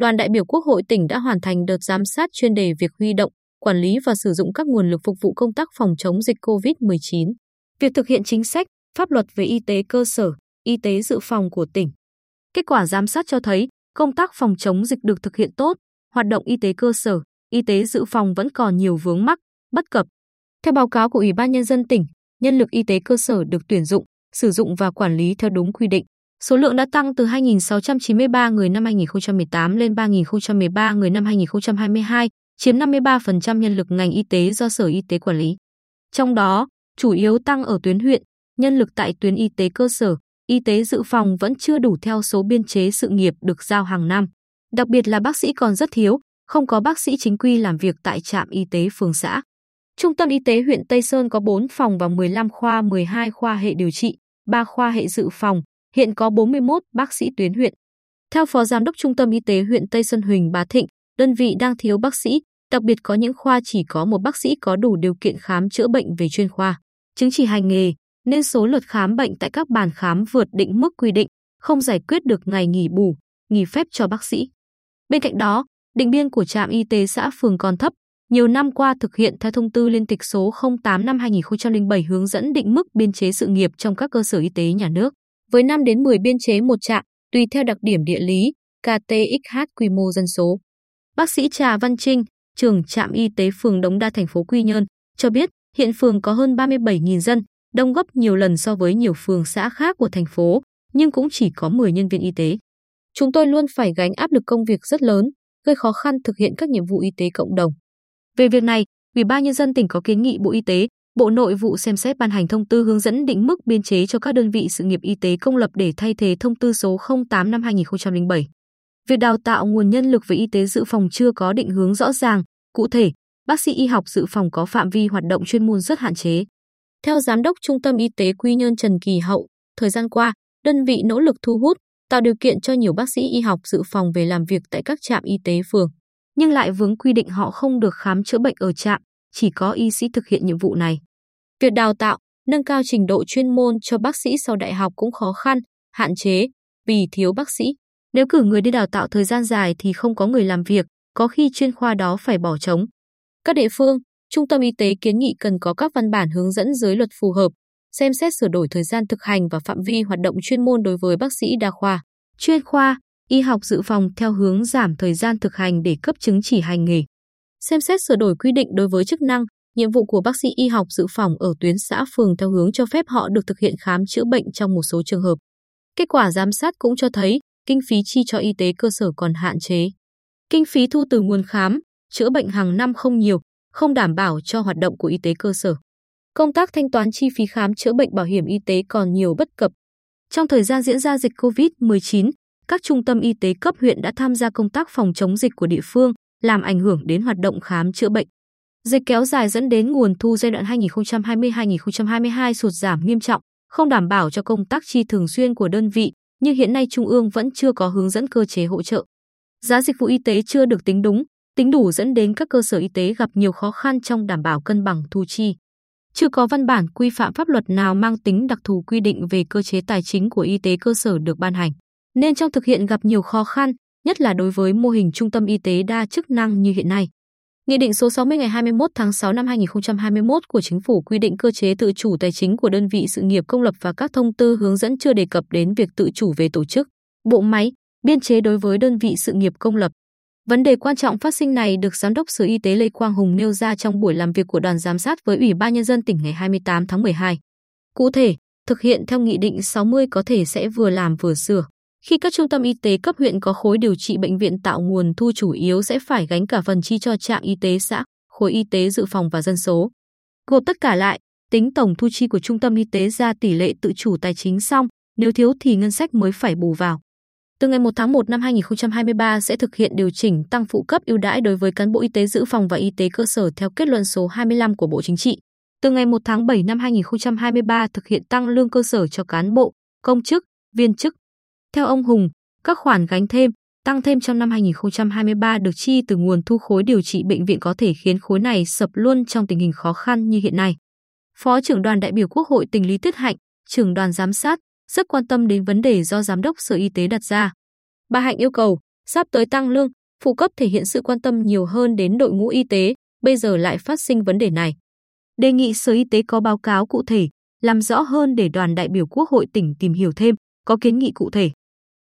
đoàn đại biểu Quốc hội tỉnh đã hoàn thành đợt giám sát chuyên đề việc huy động, quản lý và sử dụng các nguồn lực phục vụ công tác phòng chống dịch COVID-19. Việc thực hiện chính sách, pháp luật về y tế cơ sở, y tế dự phòng của tỉnh. Kết quả giám sát cho thấy, công tác phòng chống dịch được thực hiện tốt, hoạt động y tế cơ sở, y tế dự phòng vẫn còn nhiều vướng mắc, bất cập. Theo báo cáo của Ủy ban Nhân dân tỉnh, nhân lực y tế cơ sở được tuyển dụng, sử dụng và quản lý theo đúng quy định. Số lượng đã tăng từ 2.693 người năm 2018 lên 3.013 người năm 2022, chiếm 53% nhân lực ngành y tế do Sở Y tế quản lý. Trong đó, chủ yếu tăng ở tuyến huyện, nhân lực tại tuyến y tế cơ sở, y tế dự phòng vẫn chưa đủ theo số biên chế sự nghiệp được giao hàng năm. Đặc biệt là bác sĩ còn rất thiếu, không có bác sĩ chính quy làm việc tại trạm y tế phường xã. Trung tâm y tế huyện Tây Sơn có 4 phòng và 15 khoa 12 khoa hệ điều trị, 3 khoa hệ dự phòng, hiện có 41 bác sĩ tuyến huyện. Theo Phó Giám đốc Trung tâm Y tế huyện Tây Sơn Huỳnh Bá Thịnh, đơn vị đang thiếu bác sĩ, đặc biệt có những khoa chỉ có một bác sĩ có đủ điều kiện khám chữa bệnh về chuyên khoa, chứng chỉ hành nghề, nên số lượt khám bệnh tại các bàn khám vượt định mức quy định, không giải quyết được ngày nghỉ bù, nghỉ phép cho bác sĩ. Bên cạnh đó, định biên của trạm y tế xã phường còn thấp, nhiều năm qua thực hiện theo thông tư liên tịch số 08 năm 2007 hướng dẫn định mức biên chế sự nghiệp trong các cơ sở y tế nhà nước, với 5 đến 10 biên chế một trạm, tùy theo đặc điểm địa lý, KTXH quy mô dân số. Bác sĩ Trà Văn Trinh, trưởng trạm y tế phường Đống Đa thành phố Quy Nhơn, cho biết hiện phường có hơn 37.000 dân, đông gấp nhiều lần so với nhiều phường xã khác của thành phố, nhưng cũng chỉ có 10 nhân viên y tế. Chúng tôi luôn phải gánh áp lực công việc rất lớn, gây khó khăn thực hiện các nhiệm vụ y tế cộng đồng. Về việc này, Ủy ban nhân dân tỉnh có kiến nghị Bộ Y tế, Bộ Nội vụ xem xét ban hành thông tư hướng dẫn định mức biên chế cho các đơn vị sự nghiệp y tế công lập để thay thế thông tư số 08 năm 2007. Việc đào tạo nguồn nhân lực về y tế dự phòng chưa có định hướng rõ ràng, cụ thể, bác sĩ y học dự phòng có phạm vi hoạt động chuyên môn rất hạn chế. Theo Giám đốc Trung tâm Y tế Quy Nhơn Trần Kỳ Hậu, thời gian qua, đơn vị nỗ lực thu hút, tạo điều kiện cho nhiều bác sĩ y học dự phòng về làm việc tại các trạm y tế phường, nhưng lại vướng quy định họ không được khám chữa bệnh ở trạm, chỉ có y sĩ thực hiện nhiệm vụ này. Việc đào tạo, nâng cao trình độ chuyên môn cho bác sĩ sau đại học cũng khó khăn, hạn chế vì thiếu bác sĩ. Nếu cử người đi đào tạo thời gian dài thì không có người làm việc, có khi chuyên khoa đó phải bỏ trống. Các địa phương, trung tâm y tế kiến nghị cần có các văn bản hướng dẫn dưới luật phù hợp, xem xét sửa đổi thời gian thực hành và phạm vi hoạt động chuyên môn đối với bác sĩ đa khoa, chuyên khoa, y học dự phòng theo hướng giảm thời gian thực hành để cấp chứng chỉ hành nghề. Xem xét sửa đổi quy định đối với chức năng, nhiệm vụ của bác sĩ y học dự phòng ở tuyến xã phường theo hướng cho phép họ được thực hiện khám chữa bệnh trong một số trường hợp. Kết quả giám sát cũng cho thấy kinh phí chi cho y tế cơ sở còn hạn chế. Kinh phí thu từ nguồn khám, chữa bệnh hàng năm không nhiều, không đảm bảo cho hoạt động của y tế cơ sở. Công tác thanh toán chi phí khám chữa bệnh bảo hiểm y tế còn nhiều bất cập. Trong thời gian diễn ra dịch COVID-19, các trung tâm y tế cấp huyện đã tham gia công tác phòng chống dịch của địa phương, làm ảnh hưởng đến hoạt động khám chữa bệnh. Dịch kéo dài dẫn đến nguồn thu giai đoạn 2020-2022 sụt giảm nghiêm trọng, không đảm bảo cho công tác chi thường xuyên của đơn vị, nhưng hiện nay Trung ương vẫn chưa có hướng dẫn cơ chế hỗ trợ. Giá dịch vụ y tế chưa được tính đúng, tính đủ dẫn đến các cơ sở y tế gặp nhiều khó khăn trong đảm bảo cân bằng thu chi. Chưa có văn bản quy phạm pháp luật nào mang tính đặc thù quy định về cơ chế tài chính của y tế cơ sở được ban hành, nên trong thực hiện gặp nhiều khó khăn, nhất là đối với mô hình trung tâm y tế đa chức năng như hiện nay. Nghị định số 60 ngày 21 tháng 6 năm 2021 của Chính phủ quy định cơ chế tự chủ tài chính của đơn vị sự nghiệp công lập và các thông tư hướng dẫn chưa đề cập đến việc tự chủ về tổ chức, bộ máy, biên chế đối với đơn vị sự nghiệp công lập. Vấn đề quan trọng phát sinh này được Giám đốc Sở Y tế Lê Quang Hùng nêu ra trong buổi làm việc của đoàn giám sát với Ủy ban Nhân dân tỉnh ngày 28 tháng 12. Cụ thể, thực hiện theo Nghị định 60 có thể sẽ vừa làm vừa sửa. Khi các trung tâm y tế cấp huyện có khối điều trị bệnh viện tạo nguồn thu chủ yếu sẽ phải gánh cả phần chi cho trạm y tế xã, khối y tế dự phòng và dân số. Gộp tất cả lại, tính tổng thu chi của trung tâm y tế ra tỷ lệ tự chủ tài chính xong, nếu thiếu thì ngân sách mới phải bù vào. Từ ngày 1 tháng 1 năm 2023 sẽ thực hiện điều chỉnh tăng phụ cấp ưu đãi đối với cán bộ y tế dự phòng và y tế cơ sở theo kết luận số 25 của Bộ Chính trị. Từ ngày 1 tháng 7 năm 2023 thực hiện tăng lương cơ sở cho cán bộ, công chức, viên chức. Theo ông Hùng, các khoản gánh thêm, tăng thêm trong năm 2023 được chi từ nguồn thu khối điều trị bệnh viện có thể khiến khối này sập luôn trong tình hình khó khăn như hiện nay. Phó trưởng đoàn đại biểu Quốc hội tỉnh Lý Tuyết Hạnh, trưởng đoàn giám sát, rất quan tâm đến vấn đề do Giám đốc Sở Y tế đặt ra. Bà Hạnh yêu cầu, Sắp tới tăng lương, phụ cấp thể hiện sự quan tâm nhiều hơn đến đội ngũ y tế, bây giờ lại phát sinh vấn đề này. Đề nghị Sở Y tế có báo cáo cụ thể, làm rõ hơn để đoàn đại biểu Quốc hội tỉnh tìm hiểu thêm, có kiến nghị cụ thể.